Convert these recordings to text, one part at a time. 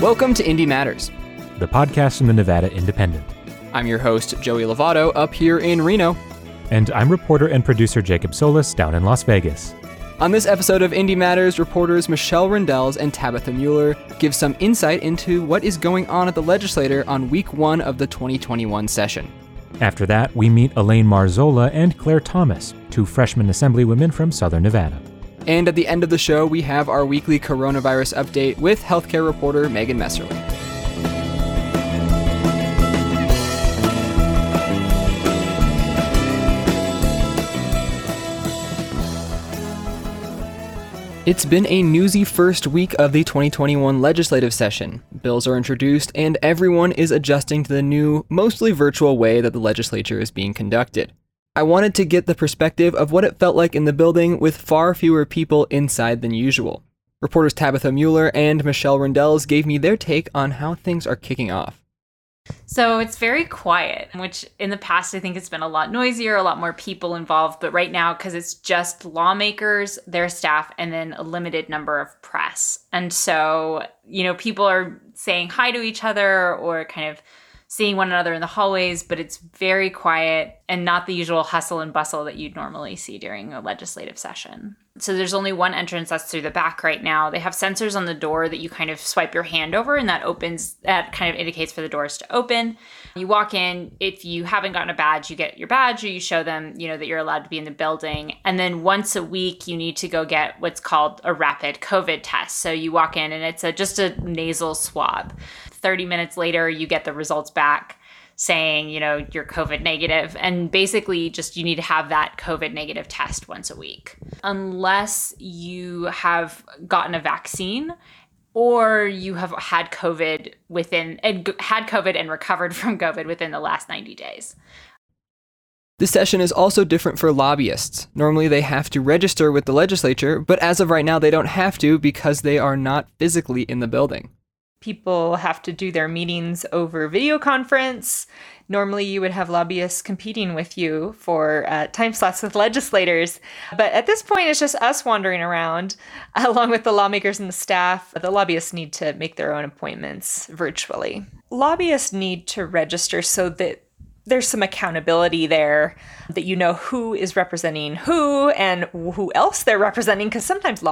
Welcome to Indie Matters. the podcast from the Nevada Independent. I'm your host, Joey Lovato, up here in Reno. And I'm reporter and producer Jacob Solis down in Las Vegas. On this episode of Indie Matters, reporters Michelle Rindels and Tabitha Mueller give some insight into what is going on at the legislature on week one of the 2021 session. After that, we meet Elaine Marzola and Claire Thomas, two freshman assemblywomen from Southern Nevada. And at the end of the show, we have our weekly coronavirus update with healthcare reporter Megan Messerly. It's been a newsy first week of the 2021 legislative session. Bills are introduced, and everyone is adjusting to the new, mostly virtual way that the legislature is being conducted. I wanted to get the perspective of what it felt like in the building with far fewer people inside than usual. Reporters Tabitha Mueller and Michelle Rindels gave me their take on how things are kicking off. So it's very quiet, which in the past I think it's been a lot noisier, a lot more people involved. But right now, because it's just lawmakers, their staff, and then a limited number of press. And so, you know, people are saying hi to each other or kind of seeing one another in the hallways, but it's very quiet and not the usual hustle and bustle that you'd normally see during a legislative session. So there's only one entrance that's through the back right now. They have sensors on the door that you kind of swipe your hand over and that opens that kind of indicates for the doors to open. You walk in, if you haven't gotten a badge, you get your badge or you show them, you know, that you're allowed to be in the building. And then once a week you need to go get what's called a rapid COVID test. So you walk in and it's a just a nasal swab. 30 minutes later you get the results back saying, you know, you're COVID negative. And basically, just you need to have that COVID negative test once a week. Unless you have gotten a vaccine or you have had COVID within, and had COVID and recovered from COVID within the last 90 days. This session is also different for lobbyists. Normally, they have to register with the legislature, but as of right now, they don't have to because they are not physically in the building people have to do their meetings over video conference. Normally, you would have lobbyists competing with you for uh, time slots with legislators. But at this point, it's just us wandering around along with the lawmakers and the staff. The lobbyists need to make their own appointments virtually. Lobbyists need to register so that there's some accountability there that you know who is representing who and who else they're representing because sometimes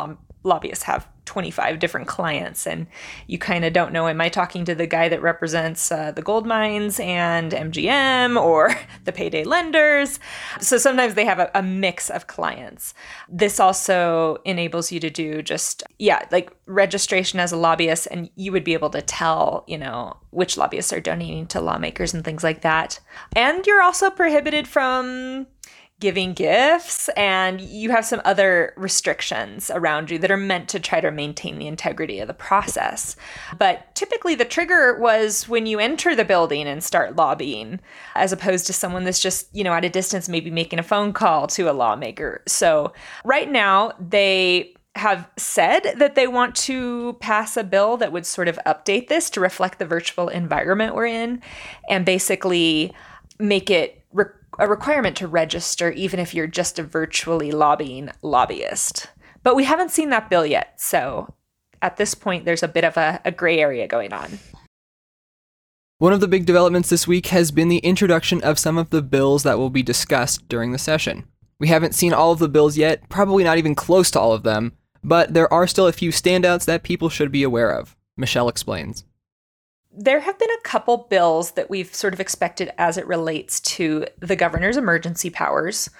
lobbyists have 25 different clients and you kind of don't know am i talking to the guy that represents uh, the gold mines and mgm or the payday lenders? So sometimes they have a, a, mix of clients. This also enables you to do just yeah like registration as a lobbyist and you would be able to tell you know which lobbyists are donating to lawmakers and things like that. And you're also prohibited from giving gifts and you have some other restrictions around you that are meant to try to maintain the integrity of the process. But typically the trigger was when you enter the building and start lobbying as opposed to someone that's just, you know, at a distance maybe making a phone call to a lawmaker. So right now they have said that they want to pass a bill that would sort of update this to reflect the virtual environment we're in and basically make it a requirement to register even if you're just a virtually lobbying lobbyist. But we haven't seen that bill yet, so at this point there's a bit of a, a gray area going on. One of the big developments this week has been the introduction of some of the bills that will be discussed during the session. We haven't seen all of the bills yet, probably not even close to all of them, but there are still a few standouts that people should be aware of. Michelle explains there have been a couple bills that we've sort of expected as it relates to the governor's emergency powers.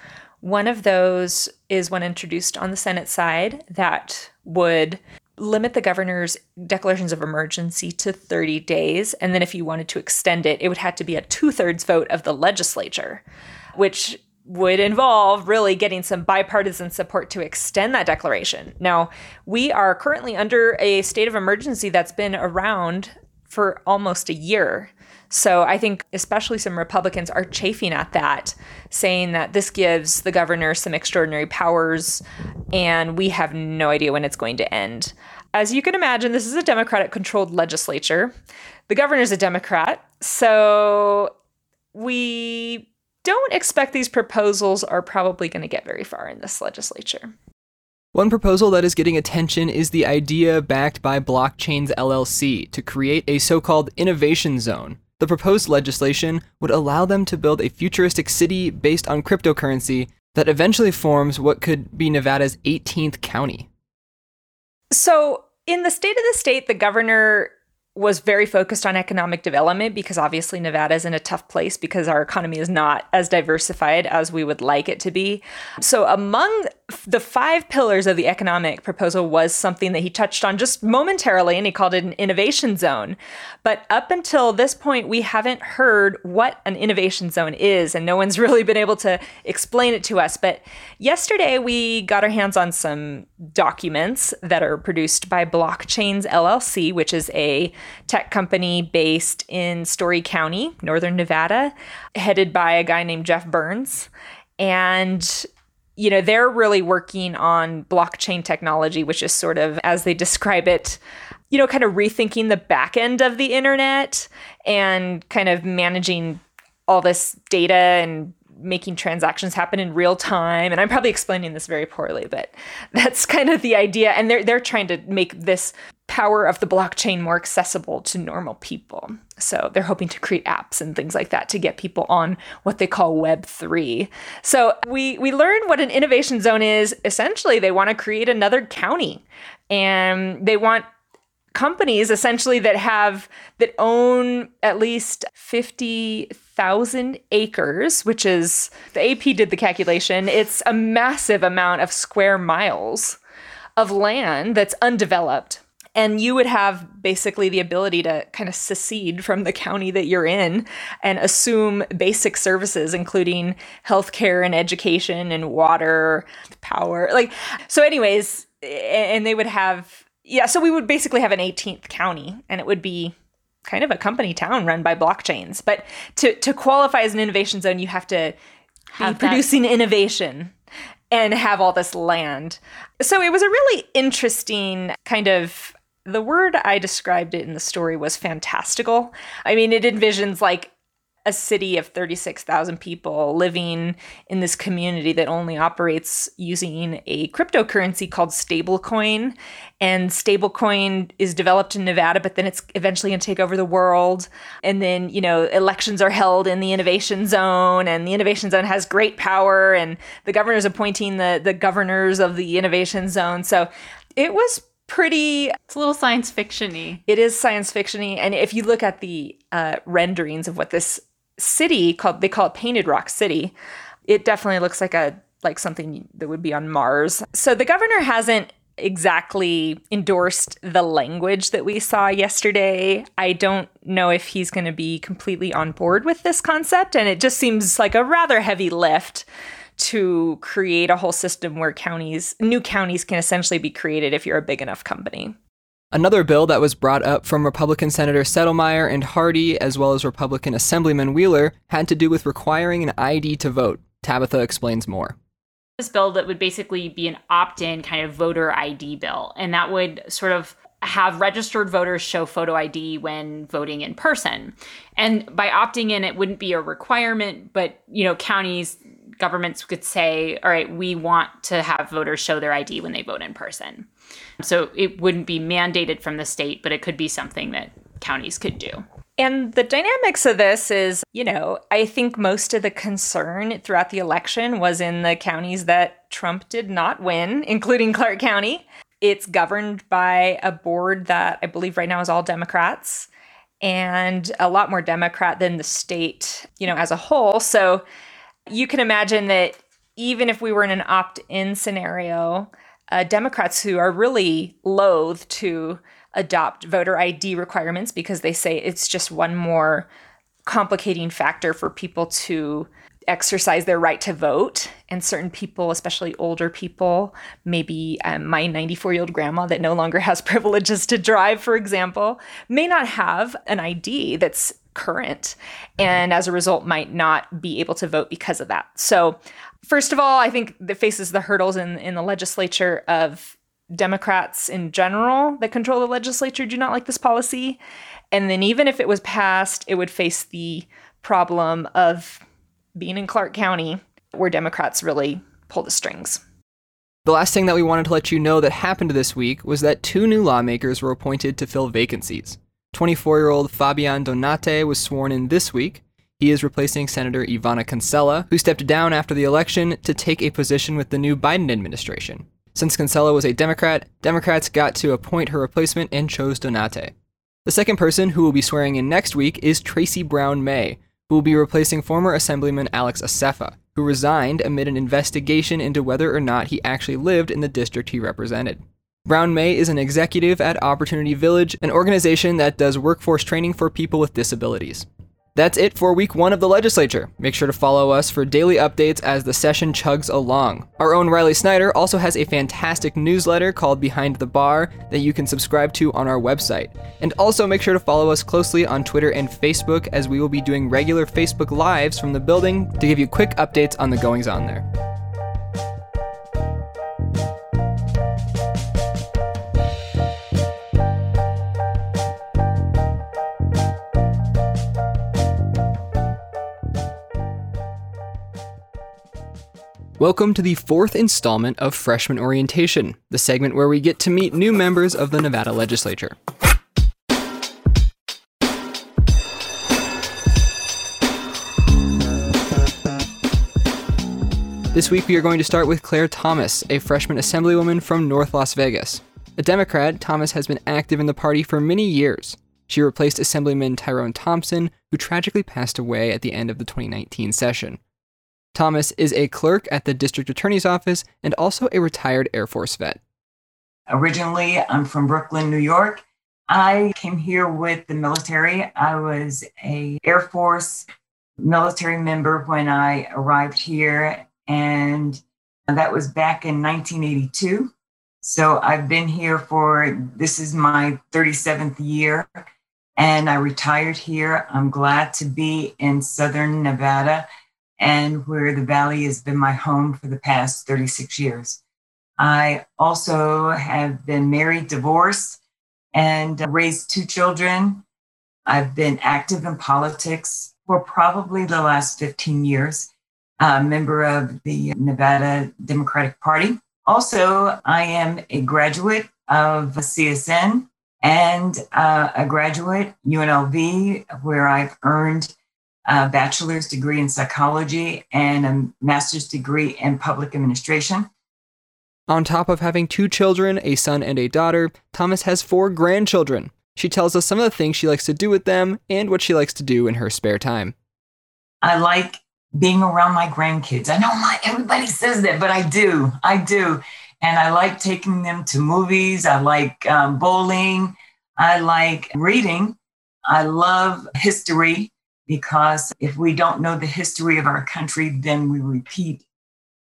One of those is one introduced on the Senate side that would limit the governor's declarations of emergency to 30 days. And then if you wanted to extend it, it would have to be a two thirds vote of the legislature, which would involve really getting some bipartisan support to extend that declaration. Now, we are currently under a state of emergency that's been around for almost a year. So I think especially some Republicans are chafing at that, saying that this gives the governor some extraordinary powers and we have no idea when it's going to end. As you can imagine, this is a Democratic controlled legislature. The governor's a Democrat. So we don't expect these proposals are probably going to get very far in this legislature. One proposal that is getting attention is the idea backed by Blockchains LLC to create a so called innovation zone. The proposed legislation would allow them to build a futuristic city based on cryptocurrency that eventually forms what could be Nevada's 18th county. So, in the state of the state, the governor was very focused on economic development because obviously Nevada is in a tough place because our economy is not as diversified as we would like it to be. So, among the five pillars of the economic proposal was something that he touched on just momentarily, and he called it an innovation zone. But up until this point, we haven't heard what an innovation zone is, and no one's really been able to explain it to us. But yesterday, we got our hands on some documents that are produced by Blockchains LLC, which is a tech company based in Storey County, Northern Nevada, headed by a guy named Jeff Berns. And you know, they're really working on blockchain technology, which is sort of, as they describe it, you know, kind of rethinking the back end of the internet and kind of managing all this data and making transactions happen in real time. And I'm probably explaining this very poorly, but that's kind of the idea. And they're they're trying to make this power of the blockchain more accessible to normal people. So they're hoping to create apps and things like that to get people on what they call web 3. So we we learned what an innovation zone is. Essentially, they want to create another county and they want companies essentially that have that own at least 50,000 acres, which is the AP did the calculation. It's a massive amount of square miles of land that's undeveloped. And you would have basically the ability to kind of secede from the county that you're in and assume basic services, including healthcare and education and water, power. Like, so, anyways, and they would have yeah, so we would basically have an 18th county and it would be kind of a company town run by blockchains. But to, to qualify as an innovation zone, you have to have be producing innovation and have all this land. So it was a really interesting kind of the word I described it in the story was fantastical. I mean, it envisions like a city of 36,000 people living in this community that only operates using a cryptocurrency called stablecoin. And stablecoin is developed in Nevada, but then it's eventually going to take over the world. And then, you know, elections are held in the innovation zone, and the innovation zone has great power, and the governor is appointing the, the governors of the innovation zone. So it was pretty it's a little science fictiony it is science fictiony and if you look at the uh, renderings of what this city called they call it Painted Rock City. It definitely looks like a like something that would be on Mars. So the governor hasn't exactly endorsed the language that we saw yesterday. I don't know if he's going to be completely on board with this concept and it just seems like a rather heavy lift to create a whole system where counties new counties can essentially be created if you're a big enough company. Another bill that was brought up from Republican Senator Settelmeyer and Hardy, as well as Republican Assemblyman Wheeler, had to do with requiring an ID to vote. Tabitha explains more. This bill that would basically be an opt in kind of voter ID bill, and that would sort of have registered voters show photo ID when voting in person. And by opting in, it wouldn't be a requirement, but you know, counties, governments could say, all right, we want to have voters show their ID when they vote in person. So it wouldn't be mandated from the state, but it could be something that counties could do. And the dynamics of this is, you know, I think most of the concern throughout the election was in the counties that Trump did not win, including Clark County. It's governed by a board that I believe right now is all Democrats and a lot more Democrat than the state, you know, as a whole. So you can imagine that even if we were in an opt in scenario, uh, Democrats who are really loath to adopt voter ID requirements because they say it's just one more complicating factor for people to exercise their right to vote. And certain people, especially older people, maybe um, my 94 year old grandma that no longer has privileges to drive, for example, may not have an ID that's current and as a result might not be able to vote because of that. So First of all, I think that faces the hurdles in, in the legislature of Democrats in general that control the legislature do not like this policy. And then, even if it was passed, it would face the problem of being in Clark County, where Democrats really pull the strings. The last thing that we wanted to let you know that happened this week was that two new lawmakers were appointed to fill vacancies. 24 year old Fabian Donate was sworn in this week. He is replacing Senator Ivana Cancela, who stepped down after the election to take a position with the new Biden administration. Since Cancela was a Democrat, Democrats got to appoint her replacement and chose Donate. The second person who will be swearing in next week is Tracy Brown May, who will be replacing former Assemblyman Alex Assefa, who resigned amid an investigation into whether or not he actually lived in the district he represented. Brown May is an executive at Opportunity Village, an organization that does workforce training for people with disabilities. That's it for week one of the legislature. Make sure to follow us for daily updates as the session chugs along. Our own Riley Snyder also has a fantastic newsletter called Behind the Bar that you can subscribe to on our website. And also make sure to follow us closely on Twitter and Facebook as we will be doing regular Facebook Lives from the building to give you quick updates on the goings on there. Welcome to the fourth installment of Freshman Orientation, the segment where we get to meet new members of the Nevada legislature. This week we are going to start with Claire Thomas, a freshman assemblywoman from North Las Vegas. A Democrat, Thomas has been active in the party for many years. She replaced Assemblyman Tyrone Thompson, who tragically passed away at the end of the 2019 session. Thomas is a clerk at the district attorney's office and also a retired Air Force vet. Originally, I'm from Brooklyn, New York. I came here with the military. I was a Air Force military member when I arrived here and that was back in 1982. So I've been here for this is my 37th year and I retired here. I'm glad to be in Southern Nevada and where the Valley has been my home for the past 36 years. I also have been married, divorced, and raised two children. I've been active in politics for probably the last 15 years, a member of the Nevada Democratic Party. Also, I am a graduate of CSN and uh, a graduate UNLV, where I've earned a bachelor's degree in psychology and a master's degree in public administration. On top of having two children, a son and a daughter, Thomas has four grandchildren. She tells us some of the things she likes to do with them and what she likes to do in her spare time. I like being around my grandkids. I know not everybody says that, but I do. I do. And I like taking them to movies. I like um, bowling. I like reading. I love history because if we don't know the history of our country, then we repeat.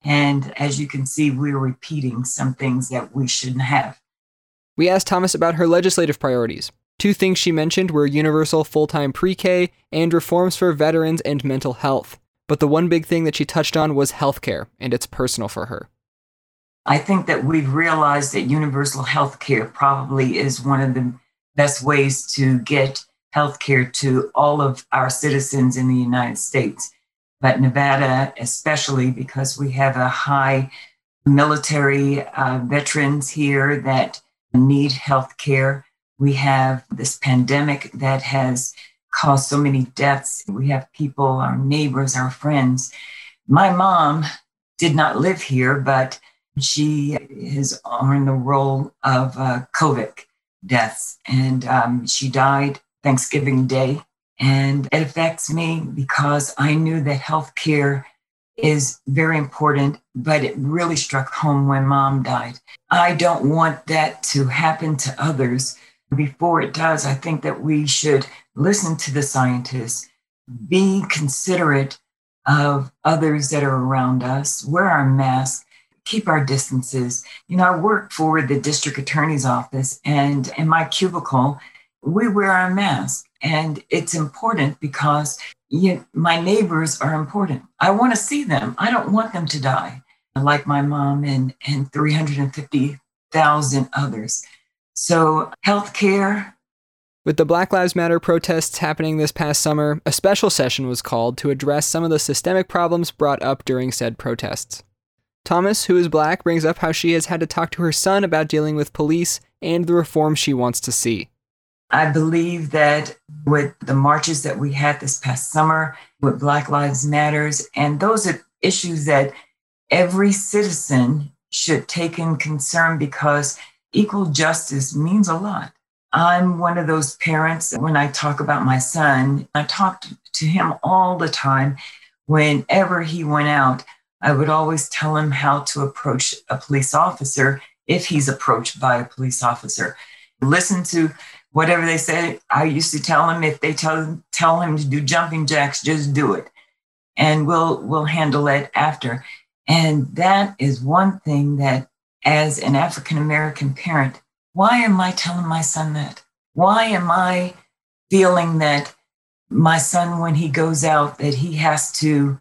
And as you can see, we're repeating some things that we shouldn't have. We asked Thomas about her legislative priorities. Two things she mentioned were universal full time pre K and reforms for veterans and mental health. But the one big thing that she touched on was healthcare, and it's personal for her. I think that we've realized that universal healthcare probably is one of the best ways to get healthcare to all of our citizens in the United States. But Nevada, especially because we have a high military uh, veterans here that need health care. We have this pandemic that has caused so many deaths. We have people, our neighbors, our friends. My mom did not live here, but she is on the roll of uh, COVID deaths, and um, she died Thanksgiving Day. And it affects me because I knew that healthcare is very important, but it really struck home when mom died. I don't want that to happen to others. Before it does, I think that we should listen to the scientists, be considerate of others that are around us, wear our masks, keep our distances. You know, I work for the district attorney's office, and in my cubicle, we wear our mask. And it's important because you, my neighbors are important. I want to see them. I don't want them to die like my mom and, and 350,000 others. So, healthcare. With the Black Lives Matter protests happening this past summer, a special session was called to address some of the systemic problems brought up during said protests. Thomas, who is black, brings up how she has had to talk to her son about dealing with police and the reform she wants to see. I believe that with the marches that we had this past summer with Black Lives Matters, and those are issues that every citizen should take in concern because equal justice means a lot. I'm one of those parents when I talk about my son, I talk to him all the time. Whenever he went out, I would always tell him how to approach a police officer if he's approached by a police officer. Listen to whatever they say. I used to tell him if they tell tell him to do jumping jacks, just do it, and we'll we'll handle it after. And that is one thing that, as an African American parent, why am I telling my son that? Why am I feeling that my son, when he goes out, that he has to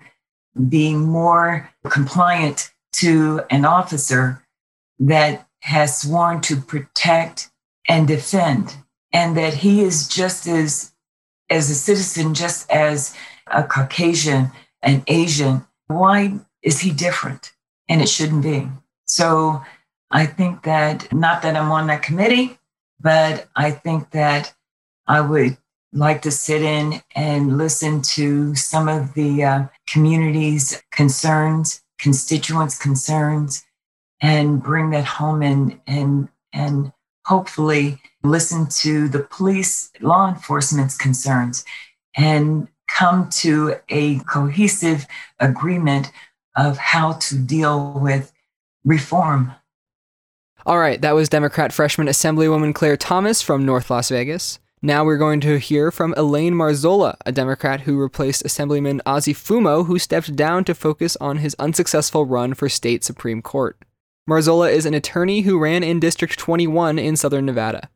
be more compliant to an officer that has sworn to protect and defend and that he is just as as a citizen just as a caucasian an asian. Why is he different? And it shouldn't be. So i think that not that i'm on that committee but i think that i would like to sit in and listen to some of the uh, community's concerns constituents concerns and bring that home and and and hopefully listen to the police, law enforcement's concerns, and come to a cohesive agreement of how to deal with reform. All right, that was Democrat freshman Assemblywoman Claire Thomas from North Las Vegas. Now we're going to hear from Elaine Marzola, a Democrat who replaced Assemblyman Ozzie Fumo, who stepped down to focus on his unsuccessful run for state Supreme Court. Marzola is an attorney who ran in District 21 in southern Nevada.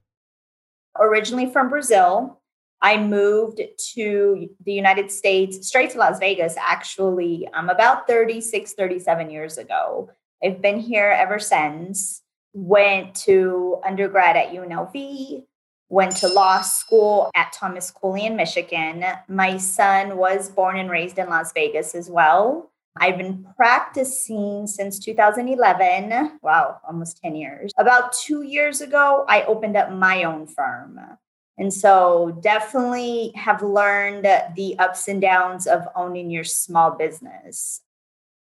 Originally from Brazil, I moved to the United States, straight to Las Vegas, actually, um, about 36, 37 years ago. I've been here ever since. Went to undergrad at UNLV, went to law school at Thomas Cooley in Michigan. My son was born and raised in Las Vegas as well. I've been practicing since 2011. Wow, almost 10 years. About two years ago, I opened up my own firm. And so, definitely have learned the ups and downs of owning your small business.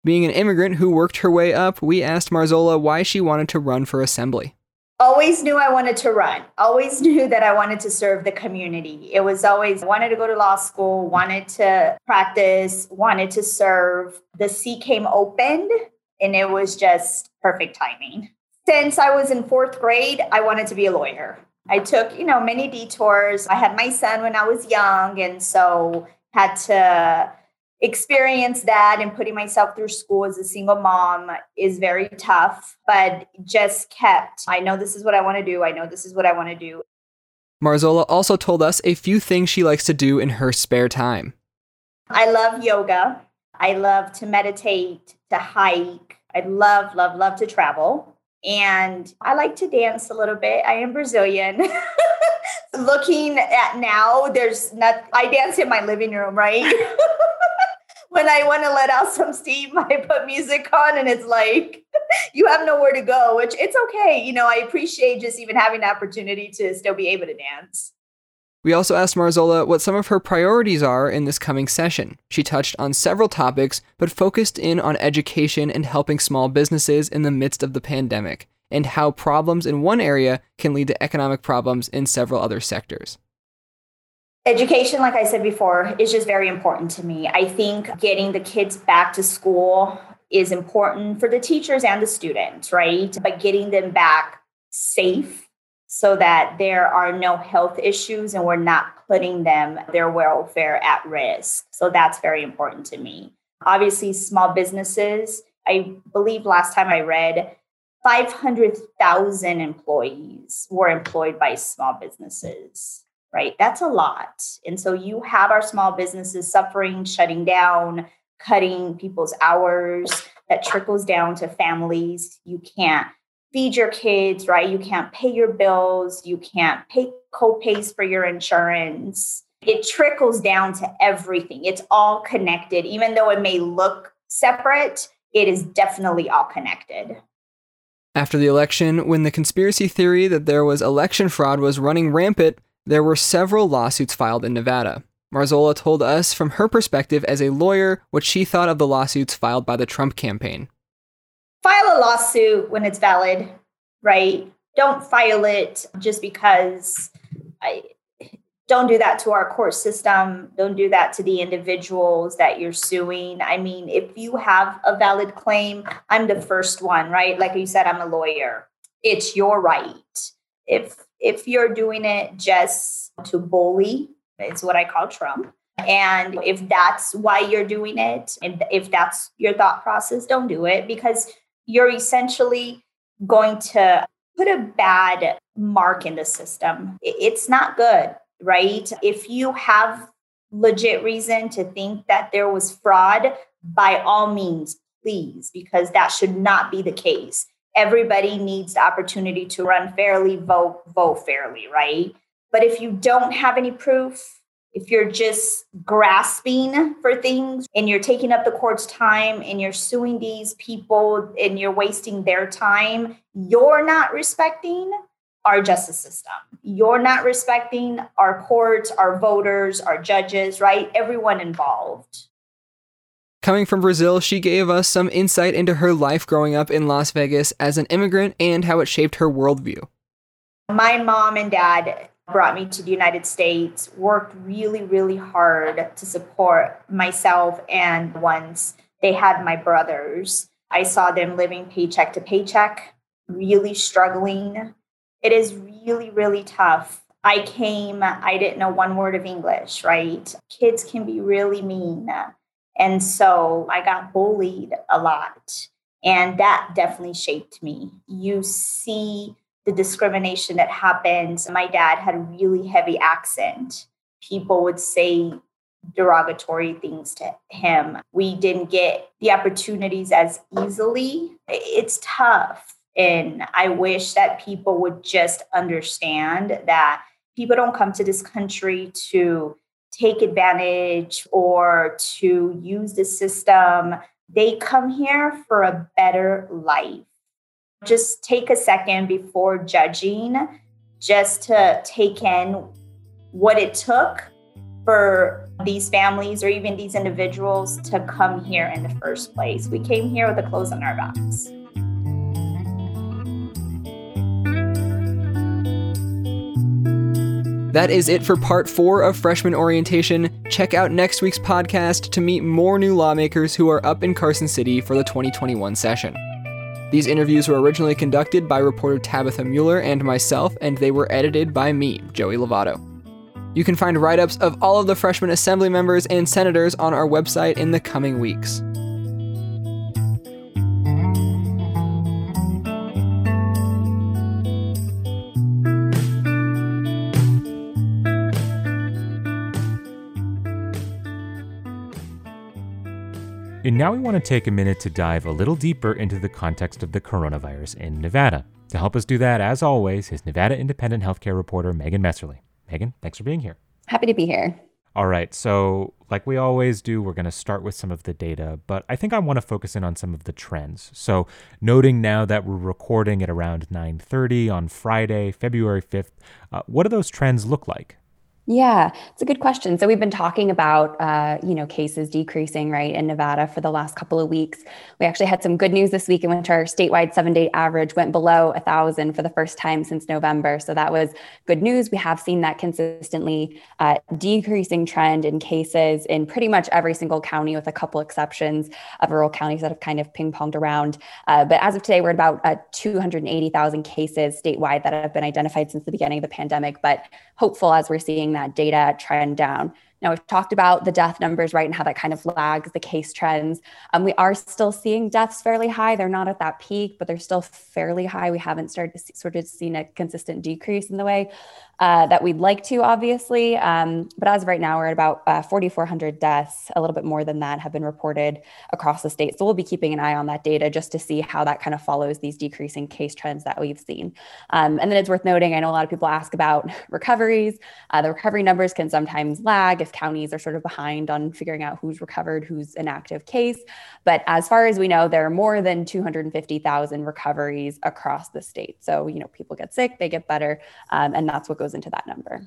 Being an immigrant who worked her way up, we asked Marzola why she wanted to run for assembly always knew I wanted to run. Always knew that I wanted to serve the community. It was always wanted to go to law school, wanted to practice, wanted to serve. The seat came open and it was just perfect timing. Since I was in 4th grade, I wanted to be a lawyer. I took, you know, many detours. I had my son when I was young and so had to experience that and putting myself through school as a single mom is very tough, but just kept, I know this is what I want to do. I know this is what I want to do. Marzola also told us a few things she likes to do in her spare time. I love yoga. I love to meditate, to hike. I love, love, love to travel. And I like to dance a little bit. I am Brazilian. Looking at now, there's not, I dance in my living room, right? when I want to let out some steam, I put music on and it's like, you have nowhere to go, which it's okay. You know, I appreciate just even having the opportunity to still be able to dance. We also asked Marzola what some of her priorities are in this coming session. She touched on several topics, but focused in on education and helping small businesses in the midst of the pandemic, and how problems in one area can lead to economic problems in several other sectors. Education, like I said before, is just very important to me. I think getting the kids back to school is important for the teachers and the students, right? But getting them back safe so that there are no health issues and we're not putting them, their welfare at risk. So that's very important to me. Obviously, small businesses, I believe last time I read, 500,000 employees were employed by small businesses right? That's a lot. And so you have our small businesses suffering, shutting down, cutting people's hours. That trickles down to families. You can't feed your kids, right? You can't pay your bills. You can't pay co-pays for your insurance. It trickles down to everything. It's all connected. Even though it may look separate, it is definitely all connected. After the election, when the conspiracy theory that there was election fraud was running rampant, there were several lawsuits filed in Nevada. Marzola told us from her perspective as a lawyer what she thought of the lawsuits filed by the Trump campaign. File a lawsuit when it's valid, right? Don't file it just because I, don't do that to our court system. Don't do that to the individuals that you're suing. I mean, if you have a valid claim, I'm the first one, right? Like you said, I'm a lawyer. It's your right. If if you're doing it just to bully, it's what I call Trump. And if that's why you're doing it, and if that's your thought process, don't do it because you're essentially going to put a bad mark in the system. It's not good right? If you have legit reason to think that there was fraud, by all means, please, because that should not be the case. Everybody needs the opportunity to run fairly, vote, vote fairly, right? But if you don't have any proof, if you're just grasping for things and you're taking up the court's time and you're suing these people and you're wasting their time, you're not respecting our justice system. You're not respecting our courts, our voters, our judges, right? Everyone involved. Coming from Brazil, she gave us some insight into her life growing up in Las Vegas as an immigrant and how it shaped her worldview. My mom and dad brought me to the United States, worked really, really hard to support myself. And once they had my brothers, I saw them living paycheck to paycheck, really struggling it is really, really tough. I came, I didn't know one word of English, right? Kids can be really mean. And so I got bullied a lot. And that definitely shaped me. You see the discrimination that happens. My dad had a really heavy accent. People would say derogatory things to him. We didn't get the opportunities as easily. It's tough. And I wish that people would just understand that people don't come to this country to take advantage or to use the system. They come here for a better life. Just take a second before judging, just to take in what it took for these families or even these individuals to come here in the first place. We came here with the clothes on our backs. That is it for part four of freshman orientation. Check out next week's podcast to meet more new lawmakers who are up in Carson City for the 2021 session. These interviews were originally conducted by reporter Tabitha Mueller and myself, and they were edited by me, Joey Lovato. You can find write ups of all of the freshman assembly members and senators on our website in the coming weeks. And now we want to take a minute to dive a little deeper into the context of the coronavirus in Nevada. To help us do that, as always, is Nevada Independent Healthcare reporter Megan Messerly. Megan, thanks for being here. Happy to be here. All right, so like we always do, we're going to start with some of the data, but I think I want to focus in on some of the trends. So, noting now that we're recording at around 9:30 on Friday, February 5th, uh, what do those trends look like? Yeah, it's a good question. So we've been talking about, uh, you know, cases decreasing right in Nevada for the last couple of weeks. We actually had some good news this week in which our statewide seven-day average went below a thousand for the first time since November. So that was good news. We have seen that consistently uh, decreasing trend in cases in pretty much every single county, with a couple exceptions of rural counties that have kind of ping-ponged around. Uh, but as of today, we're at about uh, 280,000 cases statewide that have been identified since the beginning of the pandemic. But hopeful as we're seeing that data trend down. Now, we've talked about the death numbers, right, and how that kind of lags the case trends. Um, we are still seeing deaths fairly high. They're not at that peak, but they're still fairly high. We haven't started to see, sort of seen a consistent decrease in the way uh, that we'd like to, obviously. Um, but as of right now, we're at about uh, 4,400 deaths. A little bit more than that have been reported across the state. So we'll be keeping an eye on that data just to see how that kind of follows these decreasing case trends that we've seen. Um, and then it's worth noting, I know a lot of people ask about recoveries. Uh, the recovery numbers can sometimes lag if counties are sort of behind on figuring out who's recovered, who's an active case. But as far as we know, there are more than 250,000 recoveries across the state. So, you know, people get sick, they get better, um, and that's what goes into that number.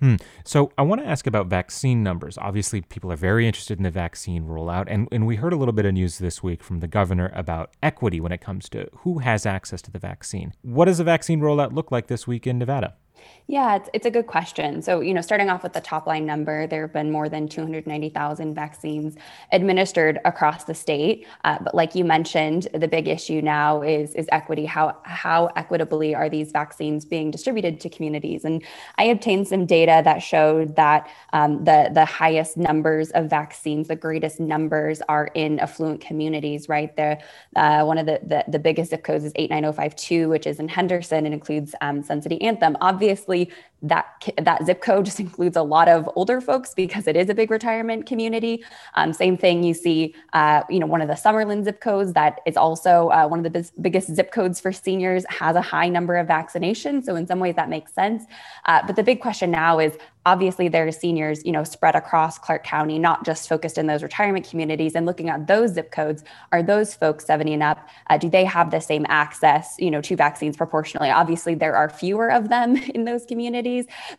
Hmm. So I want to ask about vaccine numbers. Obviously, people are very interested in the vaccine rollout, and, and we heard a little bit of news this week from the governor about equity when it comes to who has access to the vaccine. What does the vaccine rollout look like this week in Nevada? Yeah, it's, it's a good question. So, you know, starting off with the top line number, there have been more than 290,000 vaccines administered across the state. Uh, but like you mentioned, the big issue now is is equity. How how equitably are these vaccines being distributed to communities? And I obtained some data that showed that um, the the highest numbers of vaccines, the greatest numbers, are in affluent communities. Right there, uh, one of the, the, the biggest zip codes is 89052, which is in Henderson. and includes um, Sun City Anthem. Obviously obviously that that zip code just includes a lot of older folks because it is a big retirement community. Um, same thing you see, uh, you know, one of the Summerlin zip codes that is also uh, one of the biz- biggest zip codes for seniors has a high number of vaccinations. So in some ways that makes sense. Uh, but the big question now is obviously there are seniors, you know, spread across Clark County, not just focused in those retirement communities. And looking at those zip codes, are those folks 70 and up? Uh, do they have the same access, you know, to vaccines proportionally? Obviously, there are fewer of them in those communities,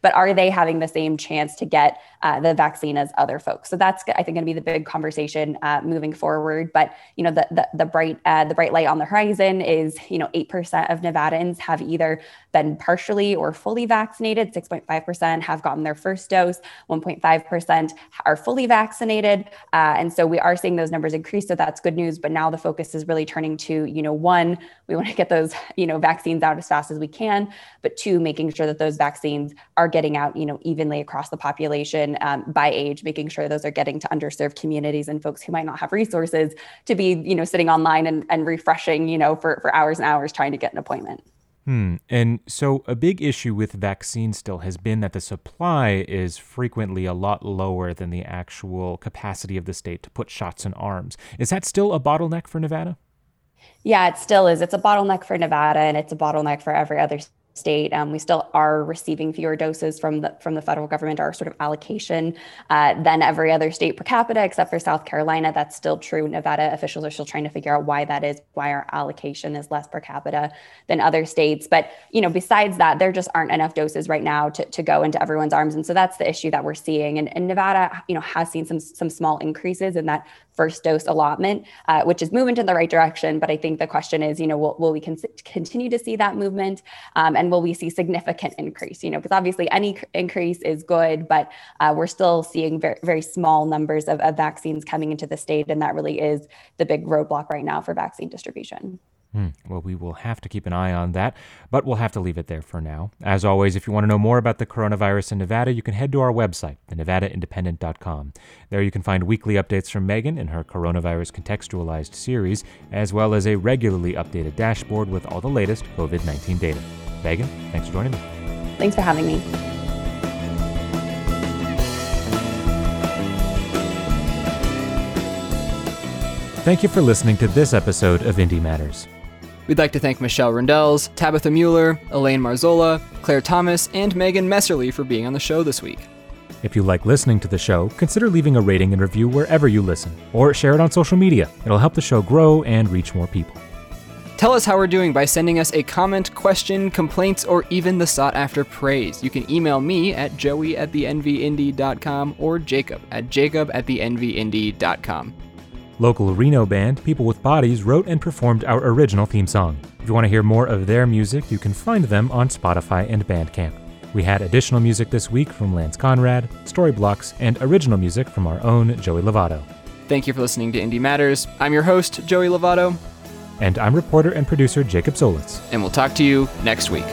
but are they having the same chance to get uh, the vaccine as other folks? So that's, I think, going to be the big conversation uh, moving forward. But you know, the the, the bright uh, the bright light on the horizon is, you know, eight percent of Nevadans have either been partially or fully vaccinated. Six point five percent have gotten their first dose, 1.5% are fully vaccinated. Uh, and so we are seeing those numbers increase. So that's good news. But now the focus is really turning to, you know, one, we want to get those, you know, vaccines out as fast as we can, but two, making sure that those vaccines are getting out, you know, evenly across the population um, by age, making sure those are getting to underserved communities and folks who might not have resources to be, you know, sitting online and, and refreshing, you know, for, for hours and hours trying to get an appointment. Hmm. And so a big issue with vaccines still has been that the supply is frequently a lot lower than the actual capacity of the state to put shots in arms. Is that still a bottleneck for Nevada? Yeah, it still is. It's a bottleneck for Nevada and it's a bottleneck for every other state. Um, we still are receiving fewer doses from the from the federal government, our sort of allocation, uh, than every other state per capita, except for South Carolina. That's still true. Nevada officials are still trying to figure out why that is, why our allocation is less per capita than other states. But you know, besides that, there just aren't enough doses right now to, to go into everyone's arms, and so that's the issue that we're seeing. And, and Nevada, you know, has seen some some small increases in that first dose allotment, uh, which is movement in the right direction. But I think the question is, you know, will, will we con- continue to see that movement? Um, and will we see significant increase? You know, because obviously any increase is good, but uh, we're still seeing very, very small numbers of, of vaccines coming into the state. And that really is the big roadblock right now for vaccine distribution. Hmm. Well, we will have to keep an eye on that, but we'll have to leave it there for now. As always, if you want to know more about the coronavirus in Nevada, you can head to our website, thenevadaindependent.com. There you can find weekly updates from Megan in her coronavirus contextualized series, as well as a regularly updated dashboard with all the latest COVID 19 data. Megan, thanks for joining me. Thanks for having me. Thank you for listening to this episode of Indie Matters. We'd like to thank Michelle Rindels, Tabitha Mueller, Elaine Marzola, Claire Thomas, and Megan Messerly for being on the show this week. If you like listening to the show, consider leaving a rating and review wherever you listen, or share it on social media. It'll help the show grow and reach more people. Tell us how we're doing by sending us a comment, question, complaints, or even the sought after praise. You can email me at joey at thenvindy.com or jacob at jacob at thenvindy.com. Local Reno band People with Bodies wrote and performed our original theme song. If you want to hear more of their music, you can find them on Spotify and Bandcamp. We had additional music this week from Lance Conrad, Storyblocks, and original music from our own Joey Lovato. Thank you for listening to Indie Matters. I'm your host, Joey Lovato. And I'm reporter and producer Jacob Solis. And we'll talk to you next week.